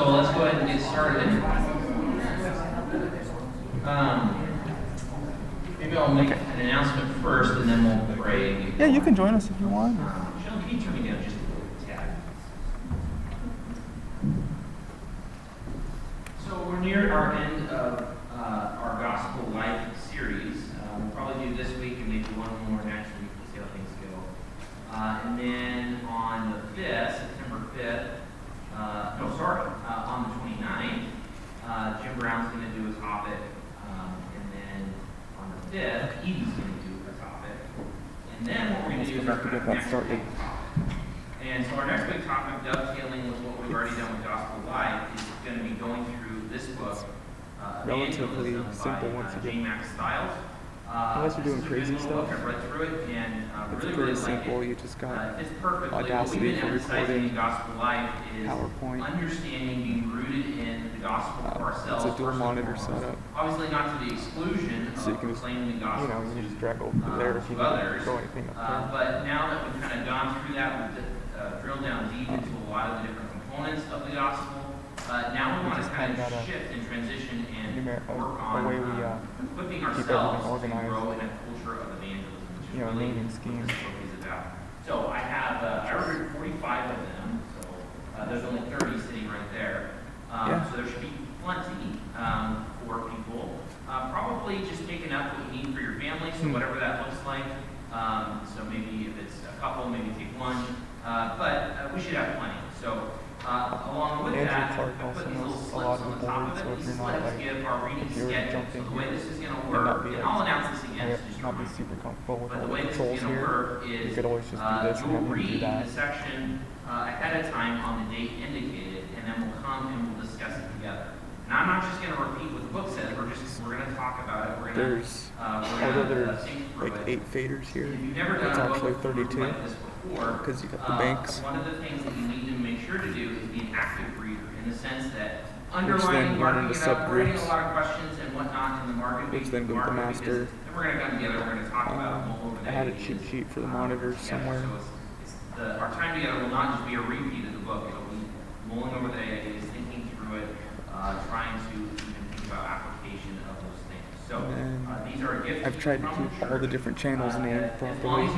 so let's go ahead and get started. Um, maybe I'll make an announcement first and then we'll pray. Yeah, you can join us if you want. Um, Sean, can you turn me down just a little tad? So we're near our end of uh, our Gospel Life series. Uh, We'll probably do this week and maybe one more next week to see how things go. Uh, And then on the 5th, September 5th, uh, no, sorry, uh, on the 29th, uh, Jim Brown's going to do a topic. um, And then on the 5th, Edie's going to do a topic. And then what we're going to Let's do is go our back to kind get that started. And so our next big topic, dovetailing with what we've already done with Gospel Life, is going to be going through this book, uh, Relatively simple by, once uh, again. J. Mack Stiles. Uh, Unless you're doing this is a good crazy stuff, read through it and uh, It's really, pretty really like simple. You just Uh, got it fits perfectly. What Audacity we've been for emphasizing recording, Gospel Life is PowerPoint. understanding, being rooted in the gospel Uh, for ourselves. it's a dual monitor setup. Obviously, not to the exclusion So you of can just, you gospel. know, you can just drag over uh, there if you to don't others. anything up Uh, there. but now that we've kind of gone through that, we've uh, drilled down deep into a lot of the different components of the gospel. Uh, now we want to kind kinda shift and transition and numer- a- work a on way we, uh, uh, equipping keep ourselves everything to organized. grow in a culture of evangelism, You know, really naming what scheme. this book is about. So I have, uh, I ordered 45 of them, so uh, there's only 30 sitting right there. Um, Yeah. So there should be plenty um, for people. Uh, probably just taking up what you need for your family, so Hmm. whatever that looks like. Um, so maybe if it's a couple, maybe take one. Uh, but uh, we should have plenty. So uh, along with Andrew that, Clark on top of it. so you're not, like, give our reading you're schedule. jumping So the way this is going to work, and like- I'll announce this again, so just not be super comfortable with But all the the way this is controls here. work is You could always just do uh, this and you'll have him do read that. the section uh, ahead of time on the date indicated, and then we'll come and we'll discuss it together. And I'm not just going to repeat what the book says. We're just we're going to talk about it. We're going to There's, uh, we're although gonna, uh, there's through like it. eight faders here, If you've never done it's a actually with a group 32 like because you got the uh, banks. One of the things that you need to make sure to do is be an active reader in the sense that Which then marking into subgroups. lot of questions and whatnot in the market. Which then go to the master. because Then we're gonna come together, we're gonna talk about it Um, I had a cheat sheet for the um, monitors somewhere. So it's, it's the, our time together will not just be a repeat of the book, it'll be mulling over the ideas, thinking through it, uh, trying to even think about of those things. So, And uh, these are a gift. I've tried to keep all the different channels Uh, named as properly.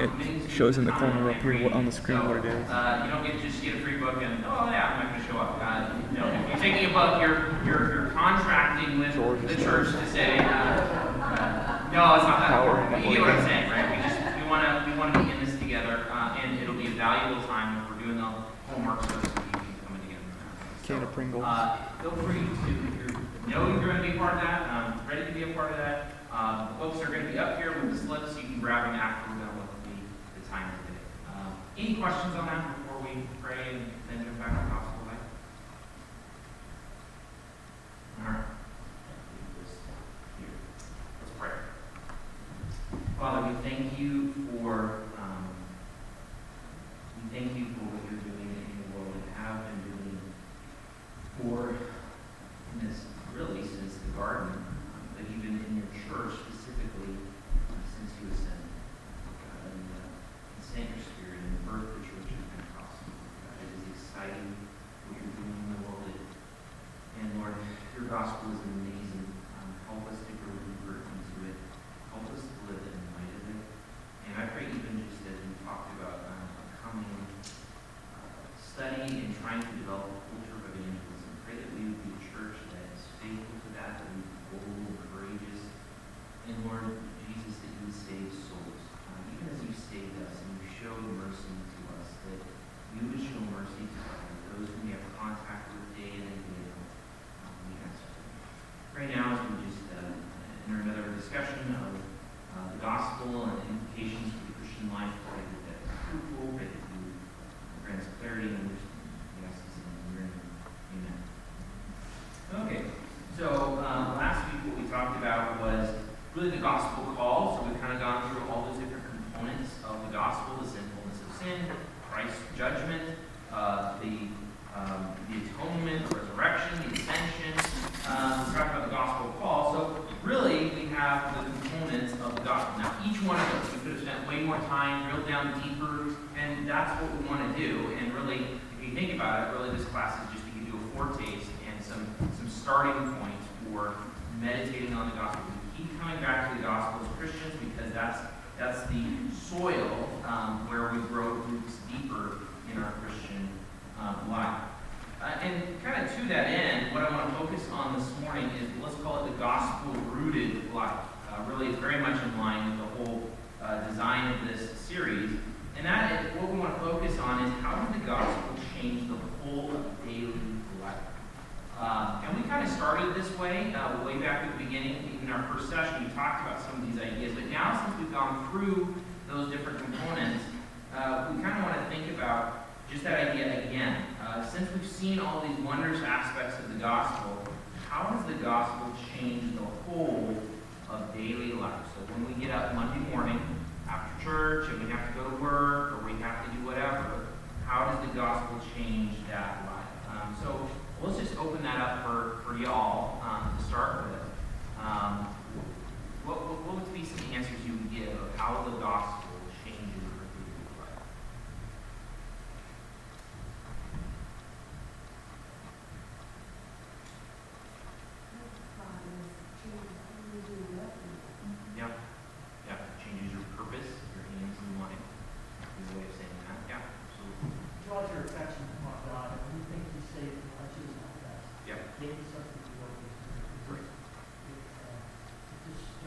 It shows in the corner up here on the screen what it is. Uh, you don't get to just get a free book and, oh yeah, I'm not gonna show up. Uh, no, if you're taking a book, you're, you're, you're contracting with the church to say, uh, uh, no, it's not that important. You get what I'm saying, right? We just, we wanna, we wanna be in this together, uh, and it'll be a valuable time if we're doing the homework, so to and coming together. Can So, of Pringles. uh, feel free to, know you're gonna be a part of that, um, ready to be a part of that. Uh, the books are gonna be up here with the slips, you can grab them after we're done with the, the time today. Uh, any questions on that before we pray and then jump back to gospel gospel call, so we've kind of gone through all those different components of the gospel the sinfulness of sin, Christ's judgment, uh, the, um, the atonement, the resurrection, the ascension. Um, we talked about the gospel call. So, really, we have the components of the gospel. Now, each one of those, we could have spent way more time, drilled down deeper, and that's what we want to do. And really, if you think about it, really this class is just to give you a foretaste and some, some starting point for meditating on the gospel keep coming back to the gospel as Christians because that's that's the soil um, where we grow roots deeper in our Christian um, life. Uh, and kind of to that end, what I want to focus on this morning is let's call it the gospel-rooted life. Uh, really, it's very much in line with the whole uh, design of this series. And that is what we want to focus on is how does the gospel change the whole daily life? Uh, and we kind of started this way uh, way back at the beginning our first session, we talked about some of these ideas. But now, since we've gone through those different components, uh, we kind of want to think about just that idea again. Uh, since we've seen all these wondrous aspects of the gospel, how does the gospel change the whole of daily life? So when we get up Monday morning after church and we have to go to work or we have to do whatever, how does the gospel change that life? Um, so let's just open that up for, for y'all um, to start with. Um, what, what, would be some answers you would give of how the gospel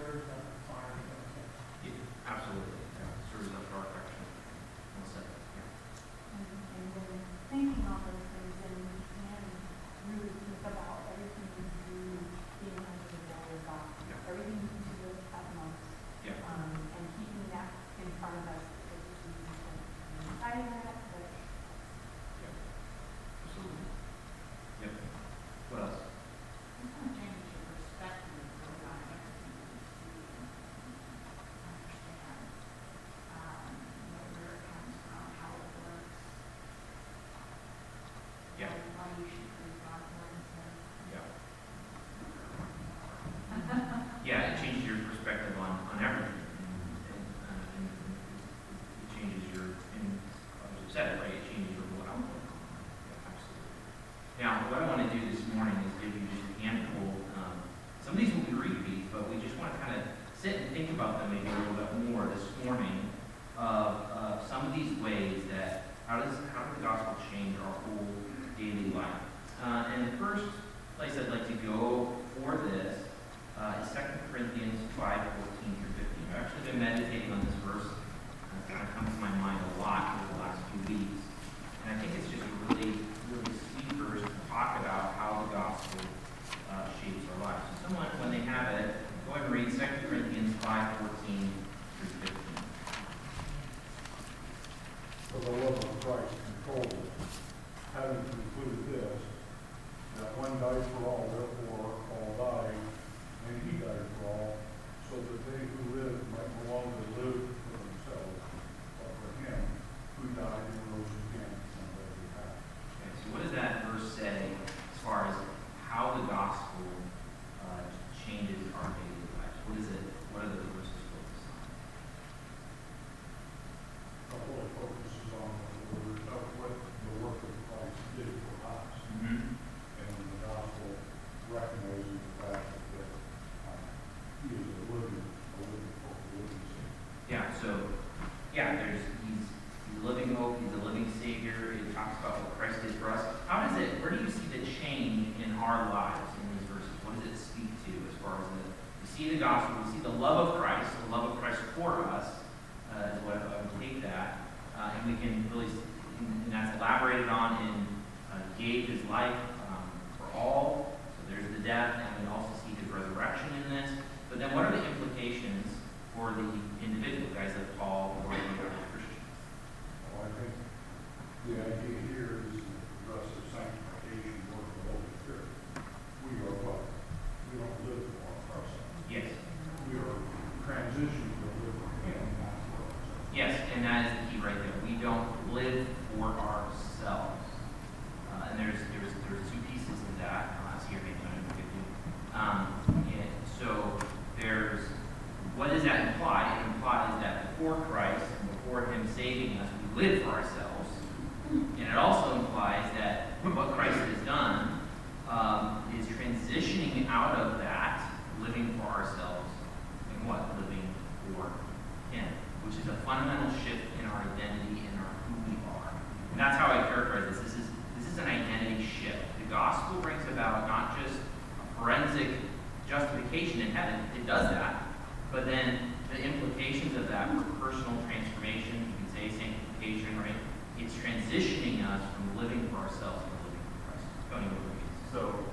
Word Before him saving us, we live for ourselves. And it also implies that what Christ has done um, is transitioning out of that living for ourselves and what? Living for him, which is a fundamental shift in our identity and our who we are. And that's how I characterize this. This is, this is an identity shift. The gospel brings about not just a forensic justification in heaven, it does that, but then the implications of that for personal transformation transformation, you can say sanctification, right? It's transitioning us from living for ourselves to living for Christ. Tony, what do you So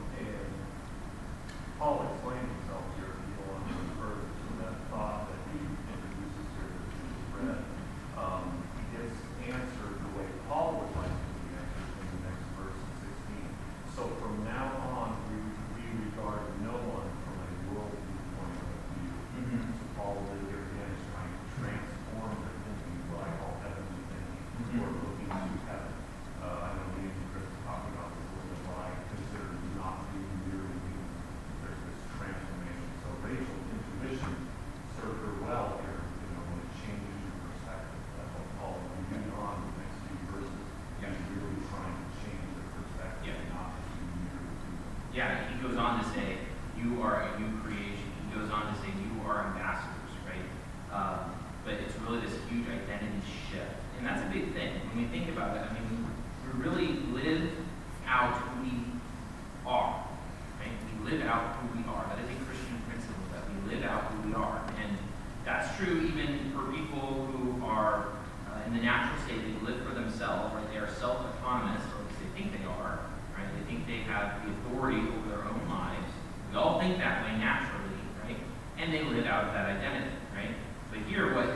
true even for people who are uh, in the natural state, they live for themselves, right? They are self-autonomous, or at least they think they are, right? They think they have the authority over their own lives. We all think that way naturally, right? And they live out of that identity, right? But here, what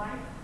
life?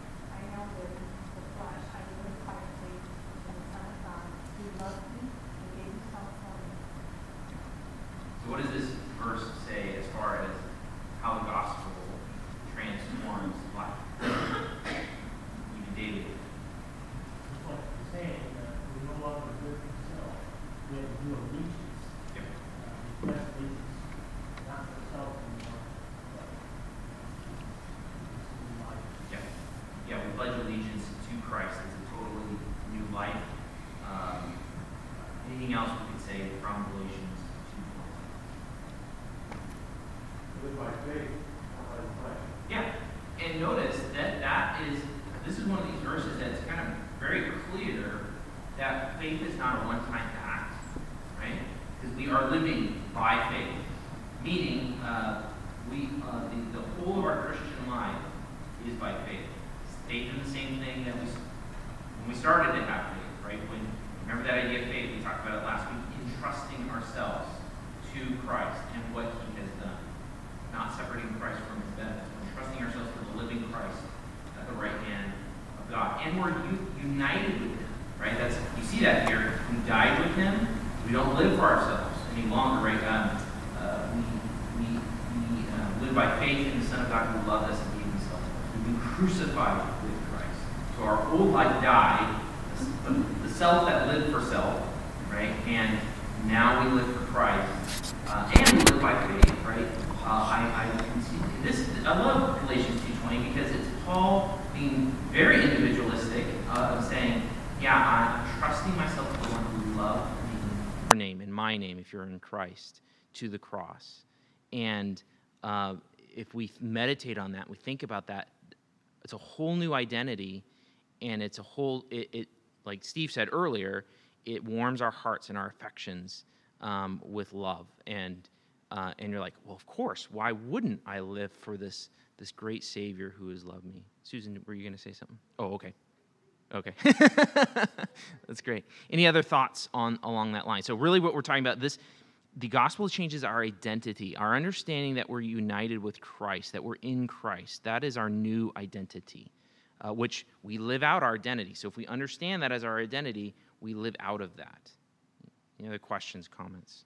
by faith, right? Uh, I, I this. I love Galatians two twenty because it's Paul being very individualistic uh, of saying, "Yeah, I'm trusting myself to the one who loved me, your name and my name, if you're in Christ, to the cross." And uh, if we meditate on that, we think about that, it's a whole new identity, and it's a whole it, it like Steve said earlier, it warms our hearts and our affections um, with love and uh, and you're like, well, of course. Why wouldn't I live for this this great Savior who has loved me? Susan, were you going to say something? Oh, okay, okay. That's great. Any other thoughts on along that line? So, really, what we're talking about this the gospel changes our identity, our understanding that we're united with Christ, that we're in Christ. That is our new identity, uh, which we live out our identity. So if we understand that as our identity, we live out of that. Any other questions, comments?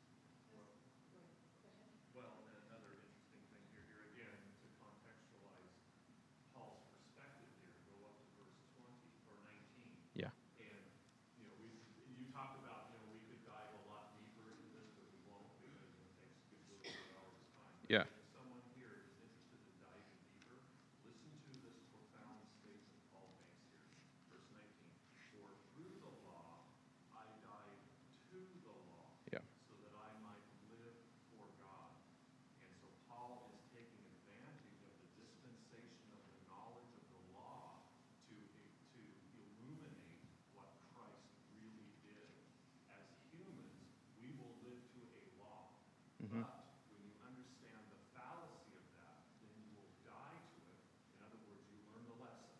Mhm. But when you understand the fallacy of that, then you will die to it. In other words, you learn the lesson,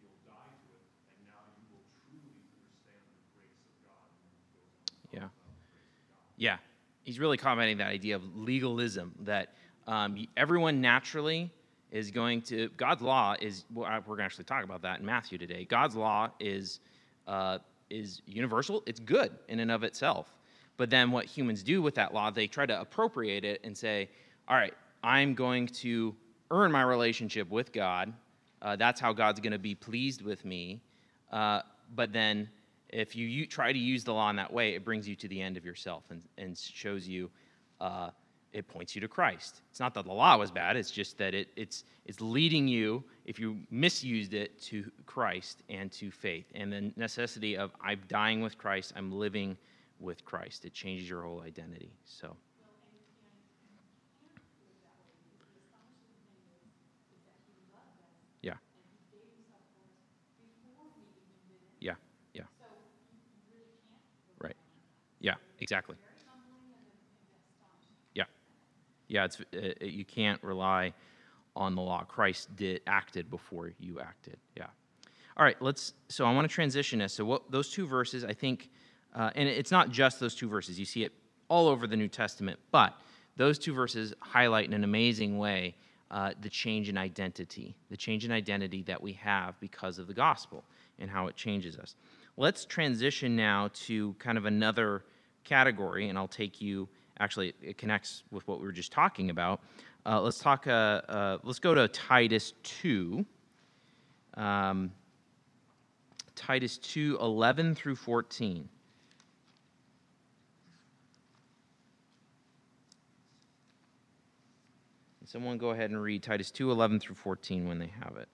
you'll die to it, and now you will truly understand the grace of God. And goes on Yeah. about the grace of God. Yeah, he's really commenting that idea of legalism that um, everyone naturally is going to God's law is well, we're going to actually talk about that in Matthew today. God's law is uh, is universal. It's good in and of itself. But then what humans do with that law, they try to appropriate it and say, "All right, I'm going to earn my relationship with God. Uh, that's how God's going to be pleased with me." Uh, but then if you, u- try to use the law in that way, it brings you to the end of yourself and, and shows you, uh, it points you to Christ. It's not that the law was bad, it's just that it, it's, it's leading you, if you misused it, to Christ and to faith. And the necessity of, I'm dying with Christ, I'm living with Christ. It changes your whole identity. So, yeah. Yeah, yeah. Right. Yeah, exactly. Yeah. Yeah, it's, uh, uh, you can't rely on the law. Christ did, acted before you acted. Yeah. All right, let's, so I want to transition this. So what, those two verses, I think, uh, and it's not just those two verses. You see it all over the New Testament, but those two verses highlight in an amazing way uh, the change in identity, the change in identity that we have because of the gospel and how it changes us. Let's transition now to kind of another category, and I'll take you. Actually, it connects with what we were just talking about. Uh, let's talk. Uh, uh, let's go to Titus two. Um, Titus 2 11 through 14. Someone go ahead and read Titus 2 11 through 14 when they have it.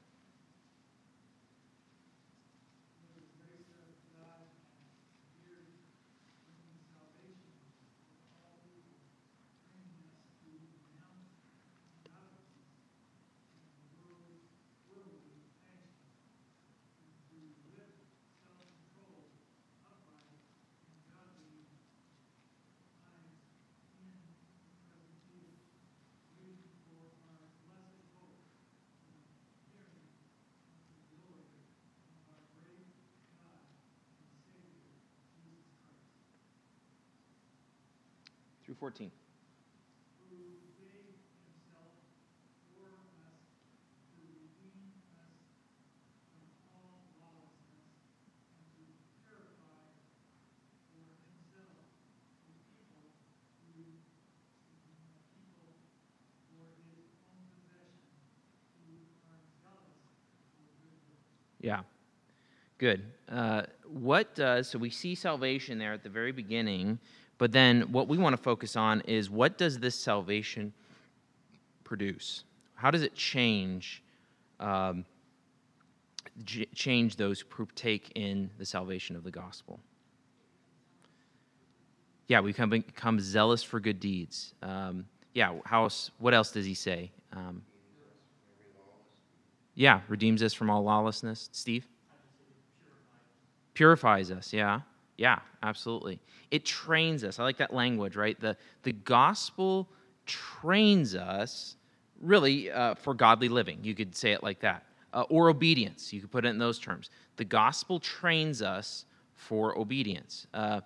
14. Yeah. Good. Uh, what does, so we see salvation there at the very beginning, but then what we want to focus on is what does this salvation produce? How does it change, um, change those who partake in the salvation of the gospel? Yeah, we become, become zealous for good deeds. Um, yeah, how else, what else does he say? Um, yeah, redeems us from all lawlessness. Steve? Purifies us, yeah. Yeah, absolutely. It trains us. I like that language, right? The, the gospel trains us really uh, for godly living. You could say it like that. Uh, or obedience. You could put it in those terms. The gospel trains us for obedience. Uh,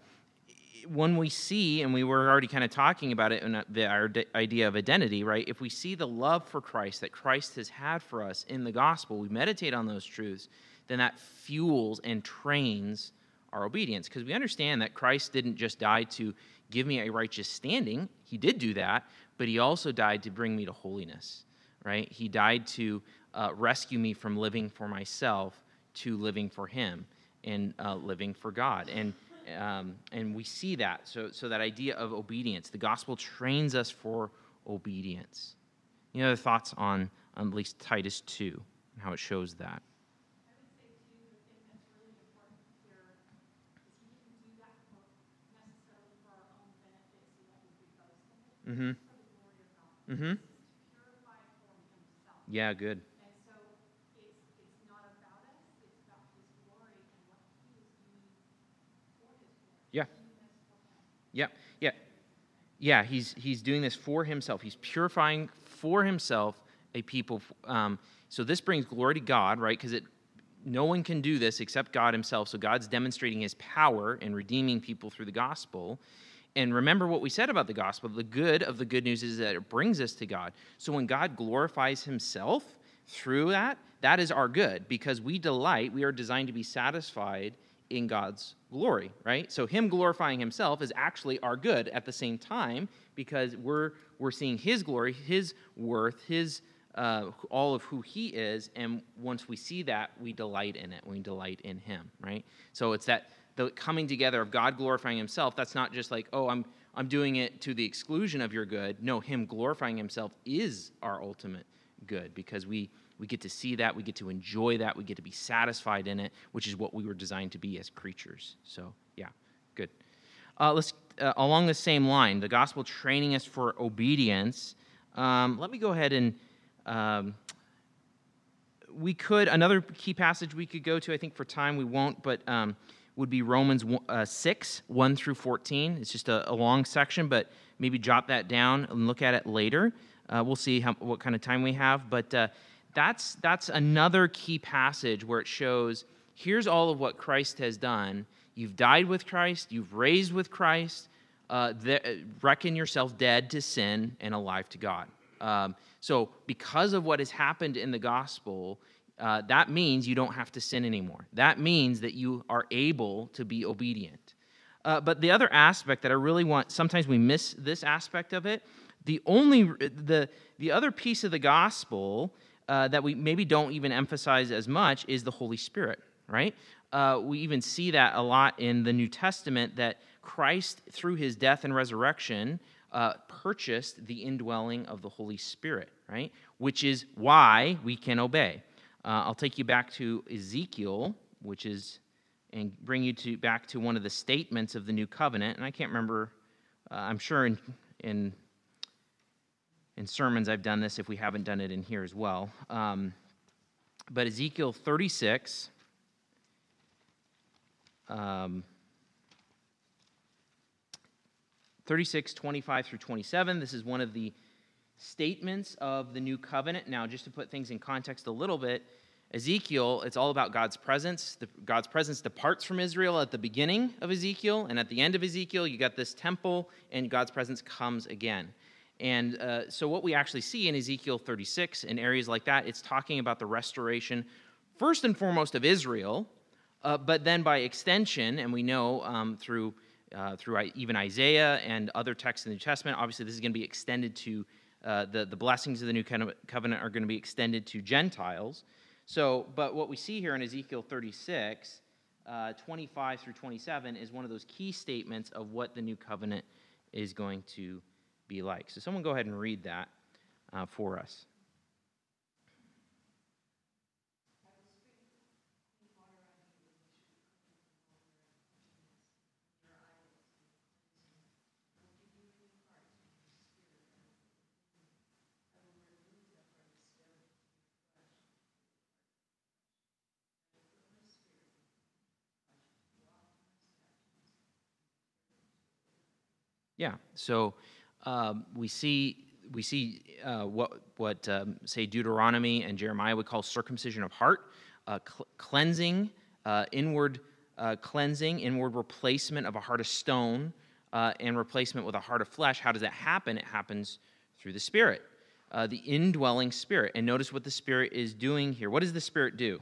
when we see, and we were already kind of talking about it in the our idea of identity, right? If we see the love for Christ that Christ has had for us in the gospel, we meditate on those truths, then that fuels and trains our obedience because we understand that Christ didn't just die to give me a righteous standing. He did do that, but he also died to bring me to holiness, right? He died to uh, rescue me from living for myself to living for him and uh, living for God. And um, and we see that. So, so that idea of obedience, the gospel trains us for obedience. Any other thoughts on, on at least Titus 2 and how it shows that? I would say too, the thing that's really important here is he didn't do that for necessarily for our own benefit so that we could boast in it. Mm-hmm. Mm-hmm. Yeah, good. Yeah. Yeah, yeah, yeah. He's he's doing this for himself. He's purifying for himself a people. Um, so this brings glory to God, right? Because it no one can do this except God Himself. So God's demonstrating His power in redeeming people through the gospel. And remember what we said about the gospel. The good of the good news is that it brings us to God. So when God glorifies Himself through that, that is our good because we delight. We are designed to be satisfied in God's glory, right? So him glorifying himself is actually our good at the same time because we're we're seeing his glory, his worth, his uh, all of who he is, and once we see that, we delight in it. We delight in him, right? So it's that the coming together of God glorifying himself. That's not just like, oh, I'm I'm doing it to the exclusion of your good. No, him glorifying himself is our ultimate good because we we get to see that, we get to enjoy that, we get to be satisfied in it, which is what we were designed to be as creatures. So, yeah, good. Uh, let's uh, along the same line, the gospel training us for obedience. Um, let me go ahead and um, we could another key passage we could go to. I think for time we won't, but um, would be Romans uh, six one through fourteen. It's just a, a, long section, but maybe jot that down and look at it later. Uh, we'll see how, what kind of time we have, but uh, that's that's another key passage where it shows here's all of what Christ has done. You've died with Christ. You've raised with Christ. Uh, the, reckon yourself dead to sin and alive to God. Um, so, because of what has happened in the gospel, uh, that means you don't have to sin anymore. That means that you are able to be obedient. Uh, but the other aspect that I really want, sometimes we miss this aspect of it. The only, the, the other piece of the gospel uh, that we maybe don't even emphasize as much is the Holy Spirit, right? Uh, we even see that a lot in the New Testament that Christ, through his death and resurrection, uh, purchased the indwelling of the Holy Spirit, right? Which is why we can obey. Uh, I'll take you back to Ezekiel, which is, and bring you to back to one of the statements of the new covenant. And I can't remember, uh, I'm sure in, in in sermons I've done this if we haven't done it in here as well. Um, but Ezekiel 36, um, 36, 25 through 27. This is one of the statements of the new covenant. Now, just to put things in context a little bit, Ezekiel, it's all about God's presence. The, God's presence departs from Israel at the beginning of Ezekiel, and at the end of Ezekiel, you got this temple, and God's presence comes again. And uh, so, what we actually see in Ezekiel 36 and areas like that, it's talking about the restoration, first and foremost, of Israel, uh, but then by extension, and we know um, through, uh, through even Isaiah and other texts in the New Testament, obviously, this is going to be extended to uh, the, the blessings of the new covenant are going to be extended to Gentiles. So, but what we see here in Ezekiel 36, uh, 25 through 27, is one of those key statements of what the new covenant is going to be like. So, someone go ahead and read that uh, for us. Yeah, so um, we see we see uh, what, what um, say, Deuteronomy and Jeremiah would call circumcision of heart, uh, cl- cleansing, uh, inward uh, cleansing, inward replacement of a heart of stone, uh, and replacement with a heart of flesh. How does that happen? It happens through the Spirit, uh, the indwelling Spirit. And notice what the Spirit is doing here. What does the Spirit do?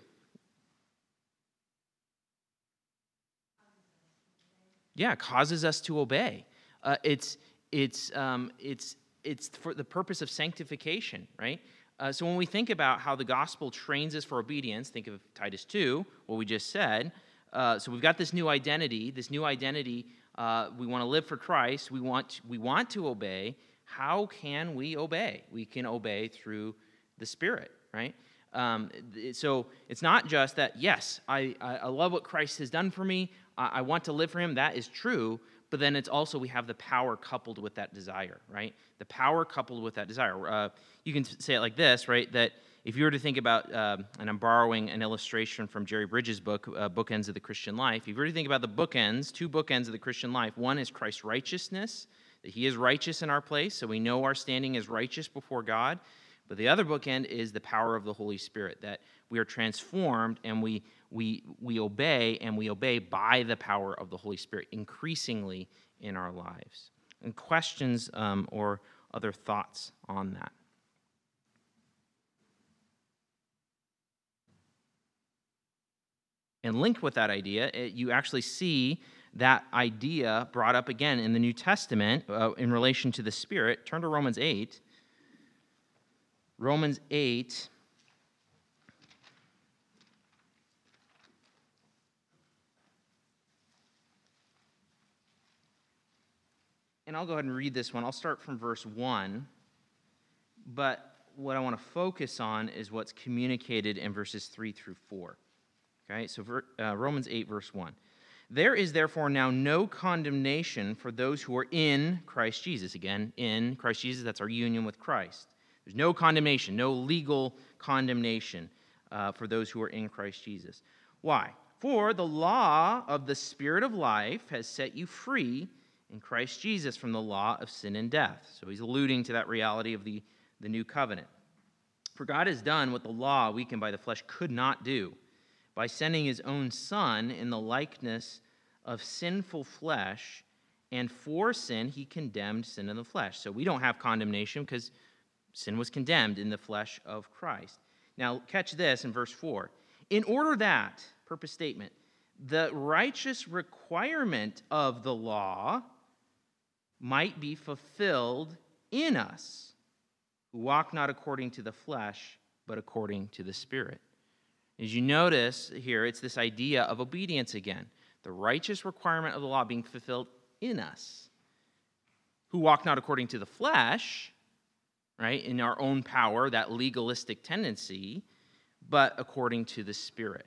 Yeah, causes us to obey. Uh, it's it's um, it's it's for the purpose of sanctification, right? Uh, so when we think about how the gospel trains us for obedience, think of Titus 2, what we just said. Uh, so we've got this new identity. This new identity, uh, we want to live for Christ. We want, we want to obey. How can we obey? We can obey through the Spirit, right? Um, so it's not just that, yes, I, I love what Christ has done for me. I, I want to live for him. That is true but then it's also we have the power coupled with that desire, right? The power coupled with that desire. Uh, you can say it like this, right? That if you were to think about, uh, and I'm borrowing an illustration from Jerry Bridges' book, uh, Bookends of the Christian Life. If you were to think about the bookends, two bookends of the Christian life, one is Christ's righteousness, that he is righteous in our place, so we know our standing is righteous before God. But the other bookend is the power of the Holy Spirit, that we are transformed and we, we, we obey, and we obey by the power of the Holy Spirit increasingly in our lives. And questions um, or other thoughts on that? And linked with that idea, it, you actually see that idea brought up again in the New Testament uh, in relation to the Spirit. Turn to Romans 8. Romans 8. And I'll go ahead and read this one. I'll start from verse 1. But what I want to focus on is what's communicated in verses 3 through 4. Okay, so uh, Romans 8, verse 1. There is therefore now no condemnation for those who are in Christ Jesus. Again, in Christ Jesus, that's our union with Christ. There's no condemnation, no legal condemnation uh, for those who are in Christ Jesus. Why? For the law of the Spirit of life has set you free in Christ Jesus from the law of sin and death. So he's alluding to that reality of the, the new covenant. For God has done what the law, weakened by the flesh, could not do by sending his own Son in the likeness of sinful flesh, and for sin he condemned sin in the flesh. So we don't have condemnation because Sin was condemned in the flesh of Christ. Now, catch this in verse 4. In order that, purpose statement, the righteous requirement of the law might be fulfilled in us who walk not according to the flesh, but according to the Spirit. As you notice here, it's this idea of obedience again. The righteous requirement of the law being fulfilled in us who walk not according to the flesh, right, in our own power, that legalistic tendency, but according to the Spirit.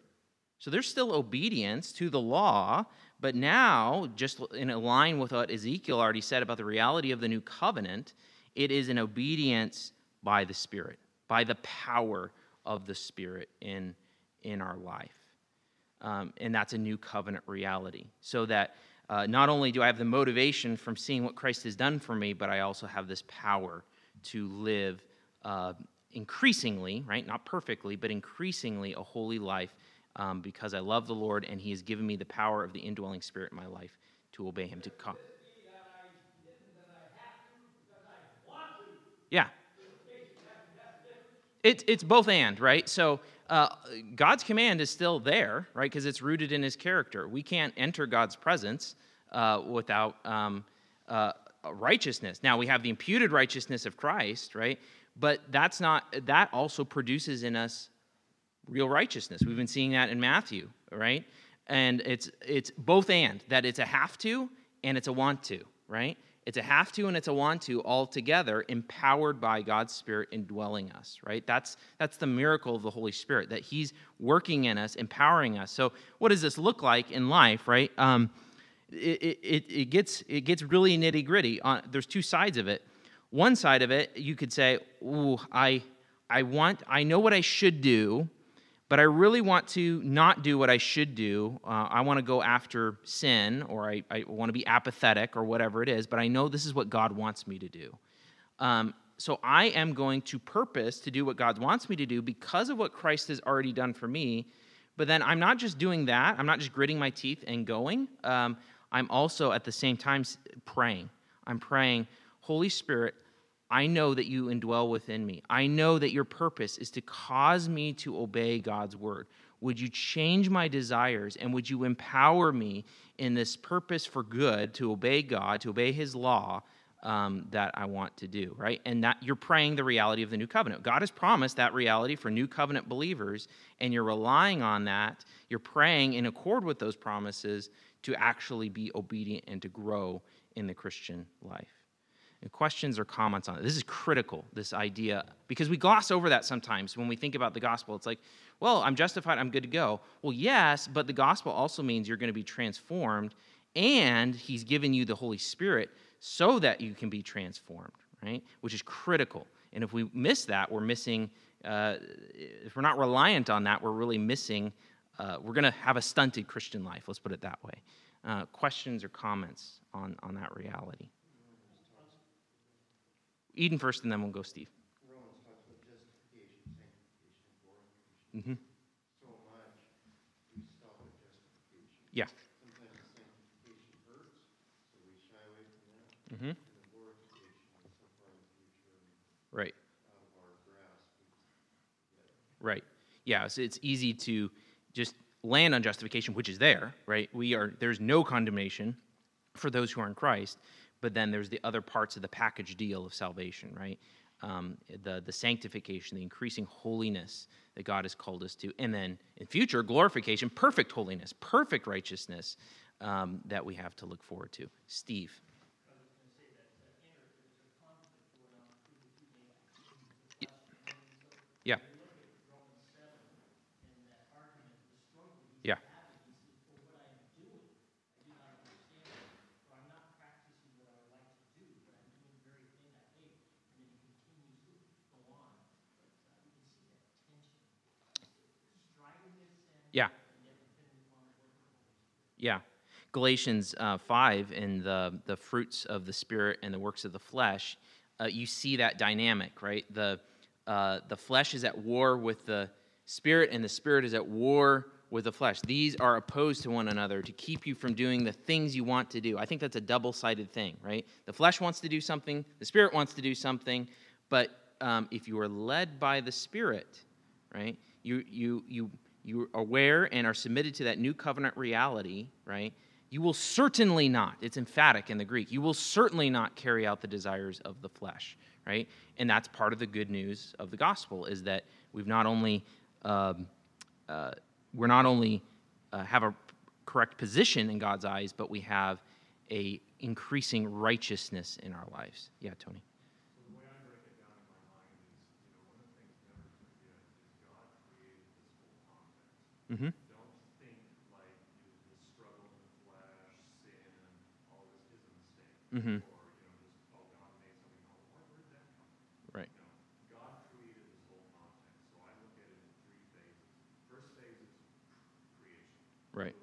So there's still obedience to the law, but now, just in line with what Ezekiel already said about the reality of the new covenant, it is an obedience by the Spirit, by the power of the Spirit in, in our life. Um, and that's a new covenant reality. So that uh, not only do I have the motivation from seeing what Christ has done for me, but I also have this power to live uh, increasingly, right? Not perfectly, but increasingly a holy life um, because I love the Lord and He has given me the power of the indwelling Spirit in my life to obey Him. To come. Yeah. It, it's both and, right? So uh, God's command is still there, right? Because it's rooted in His character. We can't enter God's presence uh, without um, uh, righteousness. Now we have the imputed righteousness of Christ, right? But that's not that also produces in us real righteousness. We've been seeing that in Matthew, right? And it's it's both and that it's a have to and it's a want to, right? It's a have to and it's a want to all together, empowered by God's Spirit indwelling us, right? That's that's the miracle of the Holy Spirit that He's working in us, empowering us. So, what does this look like in life, right? Um, it, it, it, gets, it gets really nitty gritty. There's two sides of it. One side of it, you could say, Ooh, I, I want, I know what I should do, but I really want to not do what I should do. Uh, I want to go after sin, or I, I want to be apathetic, or whatever it is, but I know this is what God wants me to do. Um, so I am going to purpose to do what God wants me to do because of what Christ has already done for me. But then I'm not just doing that, I'm not just gritting my teeth and going. Um, I'm also at the same time praying. I'm praying, Holy Spirit, I know that you indwell within me. I know that your purpose is to cause me to obey God's word. Would you change my desires and would you empower me in this purpose for good to obey God, to obey his law um, that I want to do, right? And that you're praying the reality of the new covenant. God has promised that reality for new covenant believers, and you're relying on that. You're praying in accord with those promises to actually be obedient and to grow in the Christian life. And questions or comments on it. This is critical, this idea, because we gloss over that sometimes when we think about the gospel. It's like, well, I'm justified, I'm good to go. Well, yes, but the gospel also means you're going to be transformed, and he's given you the Holy Spirit so that you can be transformed, right? Which is critical. And if we miss that, we're missing, uh, if we're not reliant on that, we're really missing, uh, we're going to have a stunted Christian life, let's put it that way. Uh, questions or comments on, on that reality? Eden first, and then we'll go Steve. Romans talks about justification, sanctification, glorification. Mm-hmm. So much we stop at justification. Yeah. Hurts, so we shy away from that. Mm-hmm. And the glorification is so far in the future and Right. out of our grasp. We Right. Yeah. So it's easy to just land on justification, which is there, right? We are there's no condemnation for those who are in Christ, but then there's the other parts of the package deal of salvation, right? Um, the the sanctification, the increasing holiness that God has called us to, and then in future glorification, perfect holiness, perfect righteousness um, that we have to look forward to. Steve. Yeah. Yeah. Yeah. Yeah. Galatians uh, 5 in the, the fruits of the Spirit and the works of the flesh, uh, you see that dynamic, right? The, uh, the flesh is at war with the Spirit, and the Spirit is at war with the flesh. These are opposed to one another to keep you from doing the things you want to do. I think that's a double sided thing, right? The flesh wants to do something, the Spirit wants to do something, but um, if you are led by the Spirit, right, you, you, you, you are aware and are submitted to that new covenant reality, right? You will certainly not, it's emphatic in the Greek, you will certainly not carry out the desires of the flesh, right? And that's part of the good news of the gospel is that we've not only, um, uh, we're not only uh, have a correct position in God's eyes, but we have a increasing righteousness in our lives. Yeah, Tony. Come from? Right. God created this whole context. So I look at it in three phases. First phase is creation. Right.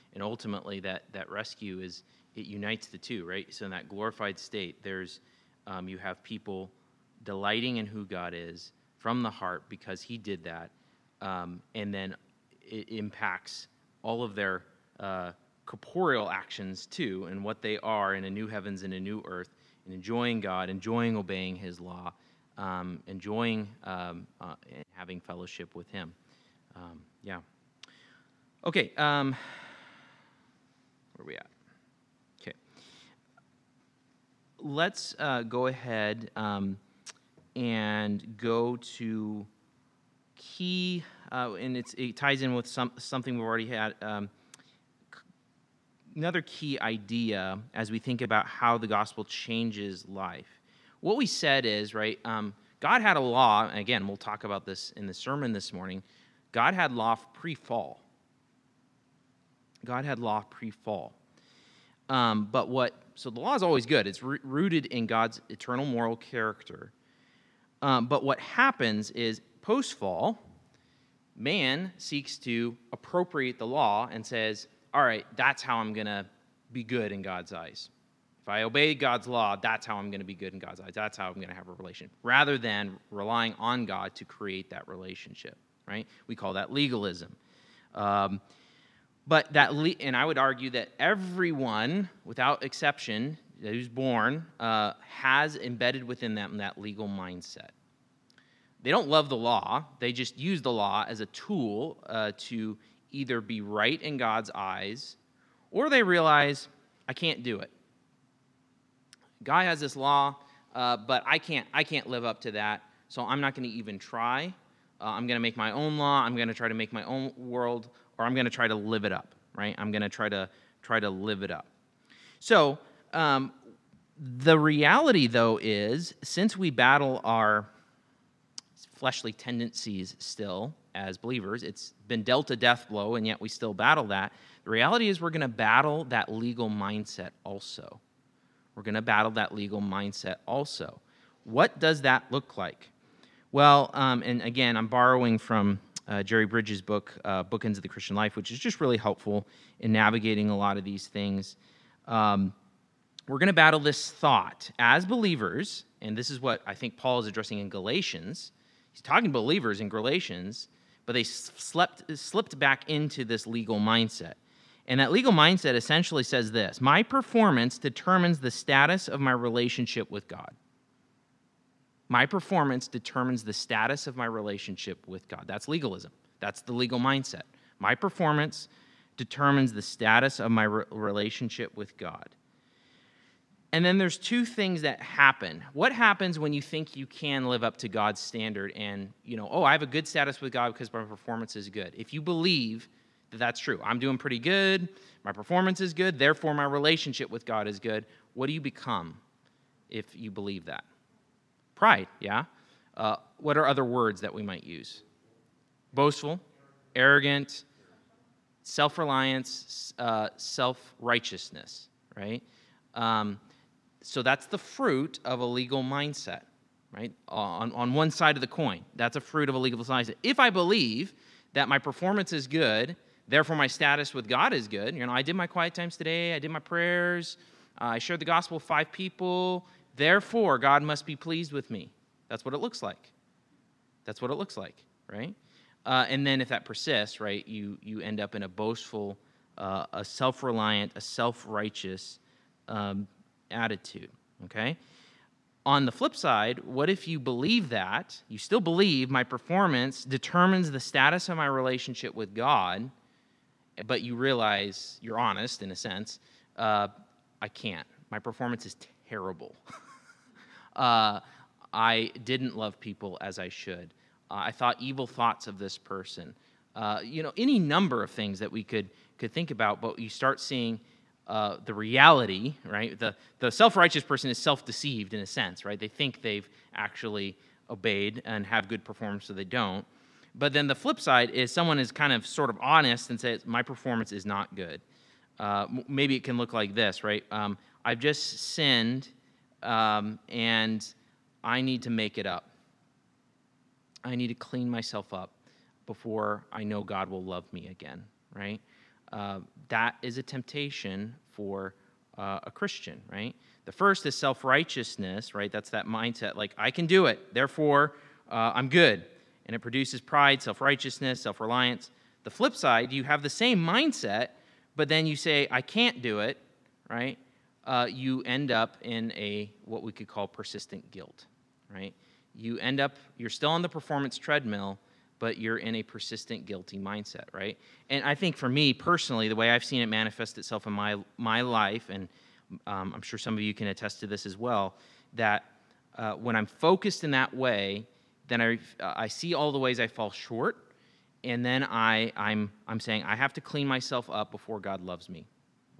and ultimately that that rescue is it unites the two, right? So in that glorified state, there's um, you have people delighting in who God is from the heart because He did that, um, and then it impacts all of their uh, corporeal actions too, and what they are in a new heavens and a new earth, and enjoying God, enjoying obeying His law, um, enjoying um, uh, and having fellowship with Him. Um, yeah. Okay. Where are we at? Okay. Let's uh, go ahead um, and go to key, uh, and it's, it ties in with some, something we've already had. Um, another key idea as we think about how the gospel changes life. What we said is, right, um, God had a law, and again, we'll talk about this in the sermon this morning. God had law pre fall. God had law pre fall. Um, but what, so the law is always good. It's rooted in God's eternal moral character. Um, but what happens is post fall, man seeks to appropriate the law and says, all right, that's how I'm going to be good in God's eyes. If I obey God's law, that's how I'm going to be good in God's eyes. That's how I'm going to have a relationship, rather than relying on God to create that relationship, right? We call that legalism. Um, but that, le- and I would argue that everyone, without exception, who's born, uh, has embedded within them that legal mindset. They don't love the law, they just use the law as a tool uh, to either be right in God's eyes or they realize, I can't do it. God has this law, uh, but I can't, I can't live up to that, so I'm not going to even try. Uh, I'm going to make my own law. I'm going to try to make my own world, or I'm going to try to live it up. Right? I'm going to try to try to live it up. So um, the reality, though, is since we battle our fleshly tendencies still as believers, it's been dealt a death blow, and yet we still battle that. The reality is we're going to battle that legal mindset also. We're going to battle that legal mindset also. What does that look like? Well, um, and again, I'm borrowing from uh, Jerry Bridges' book, uh, Bookends of the Christian Life, which is just really helpful in navigating a lot of these things. Um, we're going to battle this thought as believers, and this is what I think Paul is addressing in Galatians. He's talking to believers in Galatians, but they slept, slipped back into this legal mindset. And that legal mindset essentially says this My performance determines the status of my relationship with God. My performance determines the status of my relationship with God. That's legalism. That's the legal mindset. My performance determines the status of my re- relationship with God. And then there's two things that happen. What happens when you think you can live up to God's standard and, you know, oh, I have a good status with God because my performance is good. If you believe that that's true, I'm doing pretty good, my performance is good, therefore my relationship with God is good, what do you become if you believe that? Pride, yeah? Uh, what are other words that we might use? Boastful, arrogant, self reliance, uh, self righteousness, right? Um, so that's the fruit of a legal mindset, right? On, on one side of the coin, that's a fruit of a legal mindset. If I believe that my performance is good, therefore my status with God is good, you know, I did my quiet times today, I did my prayers, uh, I shared the gospel with five people, therefore God must be pleased with me. That's what it looks like. That's what it looks like, right? Uh, and then if that persists, right, you, you end up in a boastful, uh, a self reliant, a self righteous um, attitude, okay? On the flip side, what if you believe that, you still believe my performance determines the status of my relationship with God, but you realize, you're honest in a sense, uh, I can't. My performance is terrible. uh, I didn't love people as I should. Uh, I thought evil thoughts of this person. Uh, you know, any number of things that we could, could think about, but you start seeing uh, the reality, right? The, the self righteous person is self deceived in a sense, right? They think they've actually obeyed and have good performance, so they don't. But then the flip side is someone is kind of sort of honest and says, My performance is not good. Uh, maybe it can look like this, right? Um, I've just sinned um, and I need to make it up. I need to clean myself up before I know God will love me again, right? uh, that is a temptation for uh, a Christian, right? The first is self righteousness, right? That's that mindset, like, I can do it, therefore uh, I'm good. And it produces pride, self righteousness, self reliance. The flip side, you have the same mindset, but then you say, I can't do it, right? Uh, you end up in a what we could call persistent guilt, right? You end up, you're still on the performance treadmill, but you're in a persistent guilty mindset, right? And I think for me personally, the way I've seen it manifest itself in my my life, and um, I'm sure some of you can attest to this as well, that uh, when I'm focused in that way, then I I see all the ways I fall short, and then I I'm I'm saying I have to clean myself up before God loves me,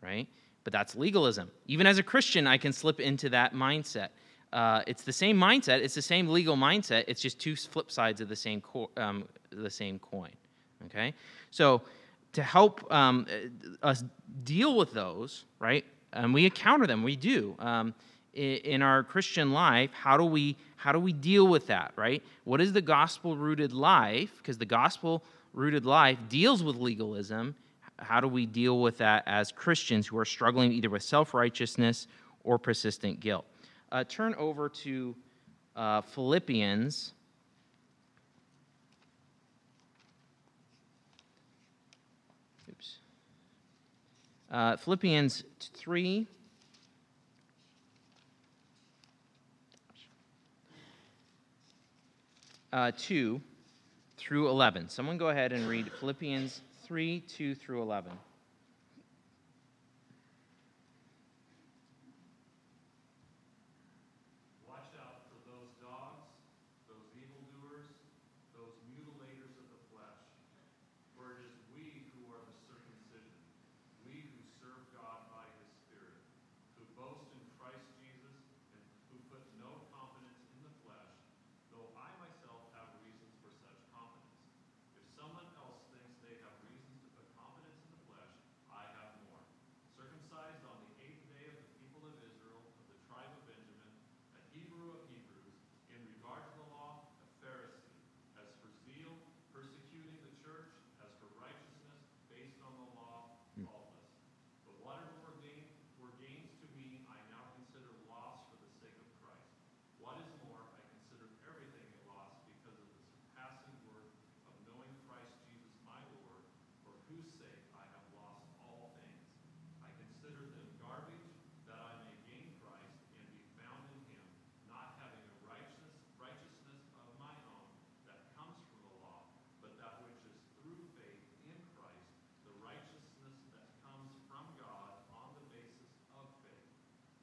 right? But that's legalism. Even as a Christian, I can slip into that mindset. Uh, it's the same mindset. It's the same legal mindset. It's just two flip sides of the same co- um, the same coin. Okay, so to help um, us deal with those, right? And we encounter them. We do um, in, in our Christian life. How do we how do we deal with that? Right? What is the gospel rooted life? Because the gospel rooted life deals with legalism. How do we deal with that as Christians who are struggling either with self righteousness or persistent guilt? uh, turn over to uh, Philippians. Oops. Uh, Philippians 3. Uh, 2 through 11. Someone go ahead and read Philippians 3 2 through 11. Watch out for those dogs, those evildoers, those mutilators of the flesh. For it is we who are the circumcision, we who serve God by his Spirit, who boast in Christ Jesus, and who put no confidence in the flesh, though I myself have reasons for such confidence. If someone else thinks they have reasons to put confidence in the flesh, I have more. Circumcised on the eighth day of the people of Israel, of the tribe of Benjamin, a Hebrew of Hebrews, in regard to the law, a Pharisee, as for zeal, persecuting the church, as for righteousness, based on the law, faultless. But whatever were, gain, were gains to me, I now consider loss for the sake of Christ. What is more, I consider everything a loss because of the surpassing worth of knowing Christ Jesus my Lord, for whose sake I have lost all things. I consider them garbage, that I may gain Christ and be found in him, not having a righteousness, righteousness of my own that comes from the law, but that which is through faith in Christ, the righteousness that comes from God on the basis of faith.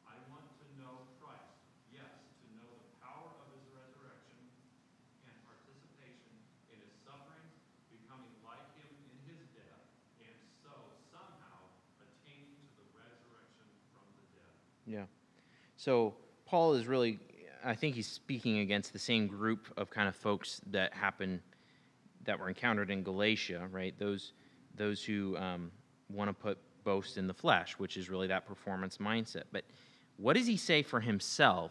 I want to know Christ, yes, to know the power of his resurrection and participation in his sufferings, becoming like him in his death, and so somehow attaining to the resurrection from the dead. Yeah. So Paul is really, I think he's speaking against the same group of kind of folks that happen, that were encountered in Galatia, right? Those, those who um, want to put boast in the flesh, which is really that performance mindset. But what does he say for himself?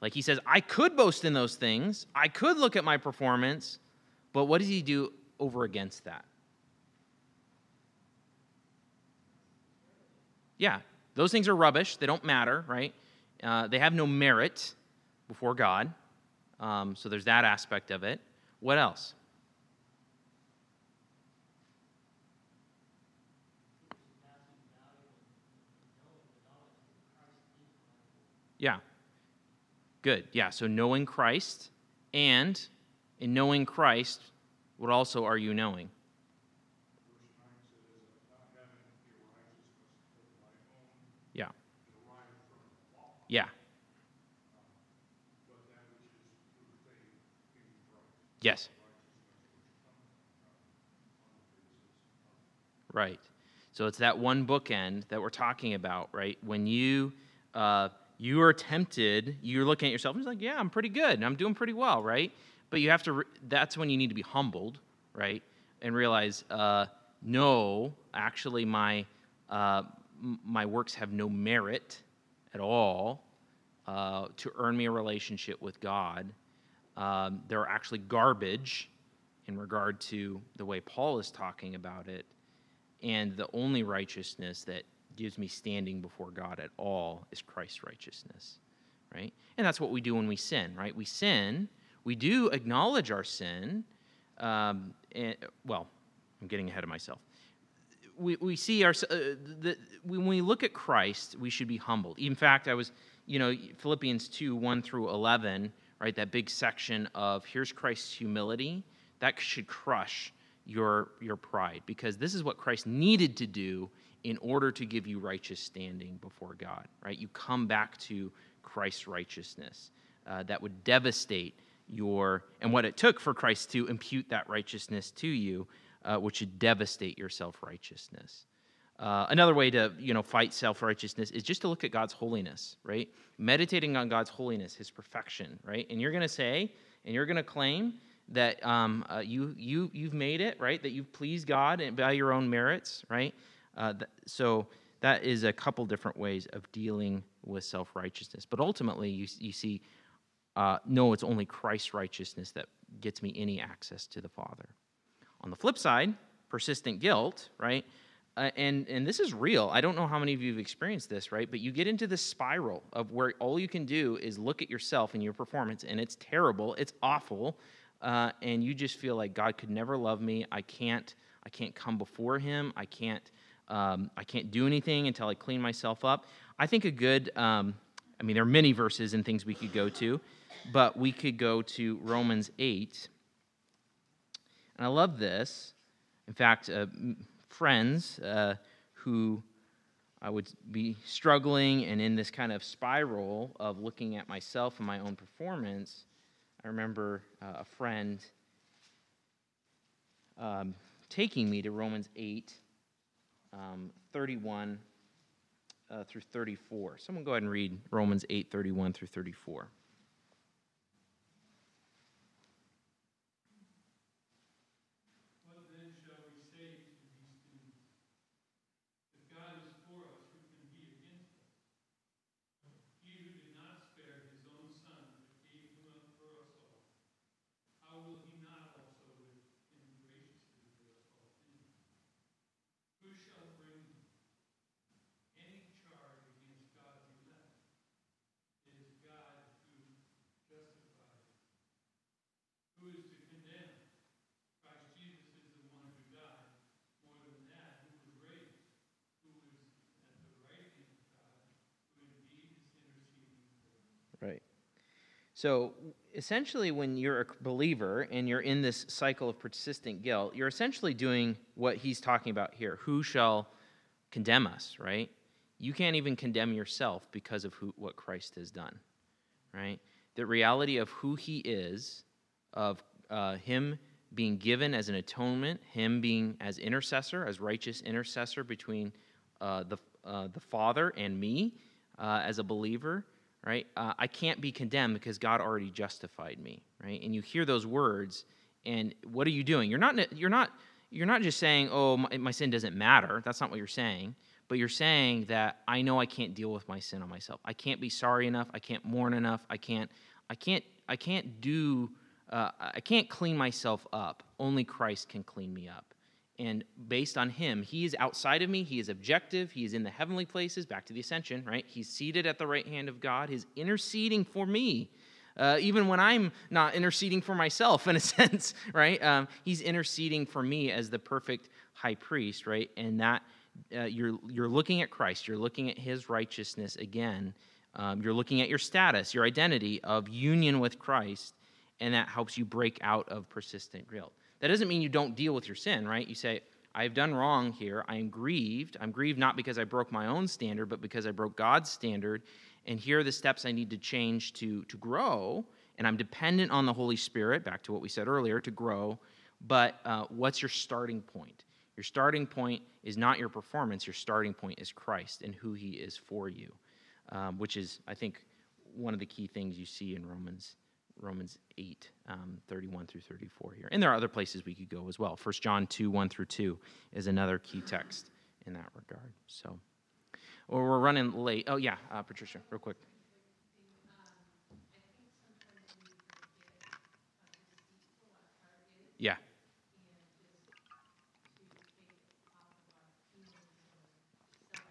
Like he says, I could boast in those things. I could look at my performance, but what does he do over against that? Yeah, those things are rubbish. They don't matter, right? Uh, they have no merit before God. Um, so there's that aspect of it. What else? Yeah. Good. Yeah. So knowing Christ and in knowing Christ, what also are you knowing? Verse nine says, not having a righteousness of my own Yeah. derived from the law, Yeah. but that which is through faith in Christ. Yes. Righteousness which cometh from God on the basis Yes. Right. So it's that one bookend that we're talking about, right? When you uh, you are tempted, you're looking at yourself and it's like, yeah, I'm pretty good, I'm doing pretty well, right? But you have to. Re- that's when you need to be humbled, right, and realize, uh, no, actually, my uh, my works have no merit at all uh, to earn me a relationship with God. Um, they're actually garbage in regard to the way Paul is talking about it And the only righteousness that gives me standing before God at all is Christ's righteousness, right? And that's what we do when we sin, right? We sin, we do acknowledge our sin. Um, and, well, I'm getting ahead of myself. We, we see our, uh, the, when we look at Christ, we should be humbled. In fact, I was, you know, Philippians 2 1 through 11, right? That big section of here's Christ's humility, that should crush your, your pride because this is what Christ needed to do in order to give you righteous standing before God, right? You come back to Christ's righteousness uh, that would devastate your, and what it took for Christ to impute that righteousness to you, uh, which would devastate your self righteousness. Uh, another way to you know fight self righteousness is just to look at God's holiness, right? Meditating on God's holiness, His perfection, right? And you're going to say, and you're going to claim that um, uh, you you you've made it, right? That you've pleased God by your own merits, right? Uh, th- so that is a couple different ways of dealing with self righteousness. But ultimately, you, you see, uh, no, it's only Christ's righteousness that gets me any access to the Father. On the flip side, persistent guilt, right? Uh, and and this is real. I don't know how many of you have experienced this, right? But you get into this spiral of where all you can do is look at yourself and your performance, and it's terrible, it's awful, uh, and you just feel like God could never love me. I can't. I can't come before Him. I can't um, I can't do anything until I clean myself up. I think a good, um, I mean, there are many verses and things we could go to, but we could go to Romans 8. And I love this. In fact, uh, friends uh, who I would be struggling and in this kind of spiral of looking at myself and my own performance, I remember uh, a friend um, taking me to Romans 8 um, 31 uh, through 34. Someone go ahead and read Romans 8 31 through 34. Right. So essentially, when you're a believer and you're in this cycle of persistent guilt, you're essentially doing what he's talking about here. Who shall condemn us, right? You can't even condemn yourself because of who, what Christ has done, right? The reality of who he is, of uh, him being given as an atonement, him being as intercessor, as righteous intercessor between uh, the, uh, the Father and me uh, as a believer right? Uh, I can't be condemned because God already justified me, right? And you hear those words, and what are you doing? You're not, you're not, you're not just saying, "Oh, my, my sin doesn't matter." That's not what you're saying. But you're saying that I know I can't deal with my sin on myself. I can't be sorry enough. I can't mourn enough. I can't. I can't. I can't do. Uh, I can't clean myself up. Only Christ can clean me up and based on him he is outside of me he is objective he is in the heavenly places back to the ascension right? He's seated at the right hand of god he's interceding for me uh, even when i'm not interceding for myself in a sense right? Um, he's interceding for me as the perfect high priest right? And that uh, you're you're looking at christ you're looking at his righteousness again um, you're looking at your status your identity of union with christ and that helps you break out of persistent guilt that doesn't mean you don't deal with your sin, right? You say, I've done wrong here. I am grieved. I'm grieved not because I broke my own standard, but because I broke God's standard. And here are the steps I need to change to, to grow. And I'm dependent on the Holy Spirit, back to what we said earlier, to grow. But uh, what's your starting point? Your starting point is not your performance. Your starting point is Christ and who he is for you, um, which is, I think, one of the key things you see in Romans Romans 8, um, 31 through 34 here. And there are other places we could go as well. 1 John 2, 1 through 2 is another key text in that regard. So, or we're running late. Oh, yeah, uh, Patricia, real quick. Yeah.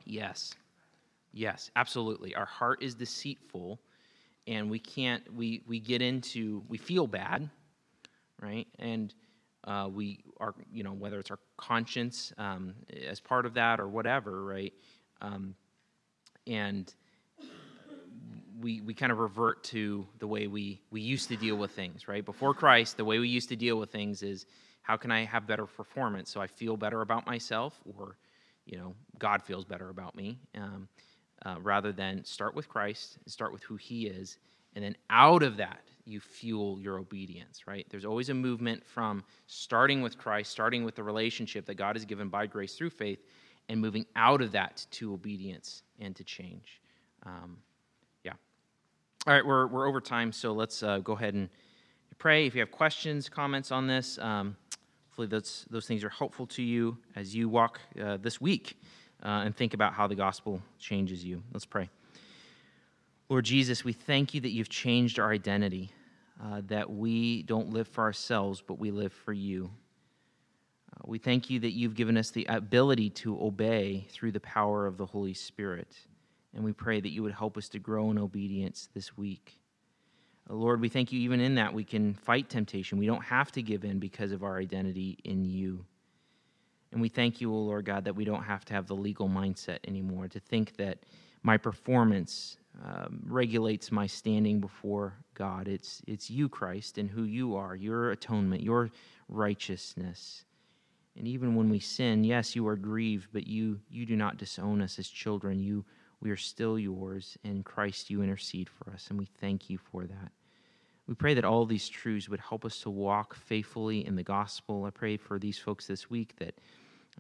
Yes. Yes, absolutely. Our heart is deceitful and we can't we we get into we feel bad, right? And uh, we are you know whether it's our conscience um, as part of that or whatever, right? Um, and we, we kind of revert to the way we, we used to deal with things, right? Before Christ, the way we used to deal with things is how can I have better performance so I feel better about myself or, you know, God feels better about me, um, uh, rather than start with Christ, and start with who He is, and then out of that, you fuel your obedience, right? There's always a movement from starting with Christ, starting with the relationship that God has given by grace through faith, and moving out of that to obedience and to change. Um, yeah. All right, we're, we're over time, so let's uh, go ahead and pray. If you have questions, comments on this, um, hopefully those, those things are helpful to you as you walk uh, this week uh, and think about how the gospel changes you. Let's pray. Lord Jesus, we thank you that you've changed our identity, uh, that we don't live for ourselves, but we live for you. Uh, we thank you that you've given us the ability to obey through the power of the Holy Spirit. And we pray that you would help us to grow in obedience this week. Uh, Lord, we thank you even in that we can fight temptation. We don't have to give in because of our identity in you. And we thank you, O Lord God, that we don't have to have the legal mindset anymore, to think that my performance um, regulates my standing before God. It's, it's you, Christ, and who you are, your atonement, your righteousness. And even when we sin, yes, you are grieved, but you, you do not disown us as children. You, we are still yours. In Christ, you intercede for us, and we thank you for that. We pray that all these truths would help us to walk faithfully in the gospel. I pray for these folks this week that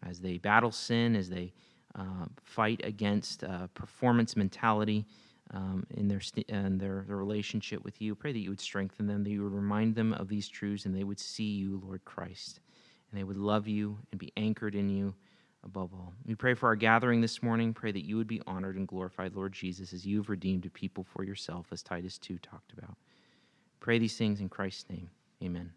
as they battle sin, as they uh, fight against uh, performance mentality um, in their st- and their, their relationship with you, pray that you would strengthen them, that you would remind them of these truths, and they would see you, Lord Christ, and they would love you and be anchored in you above all. We pray for our gathering this morning. Pray that you would be honored and glorified, Lord Jesus, as you've redeemed a people for yourself, as Titus 2 talked about. Pray these things in Christ's name. Amen.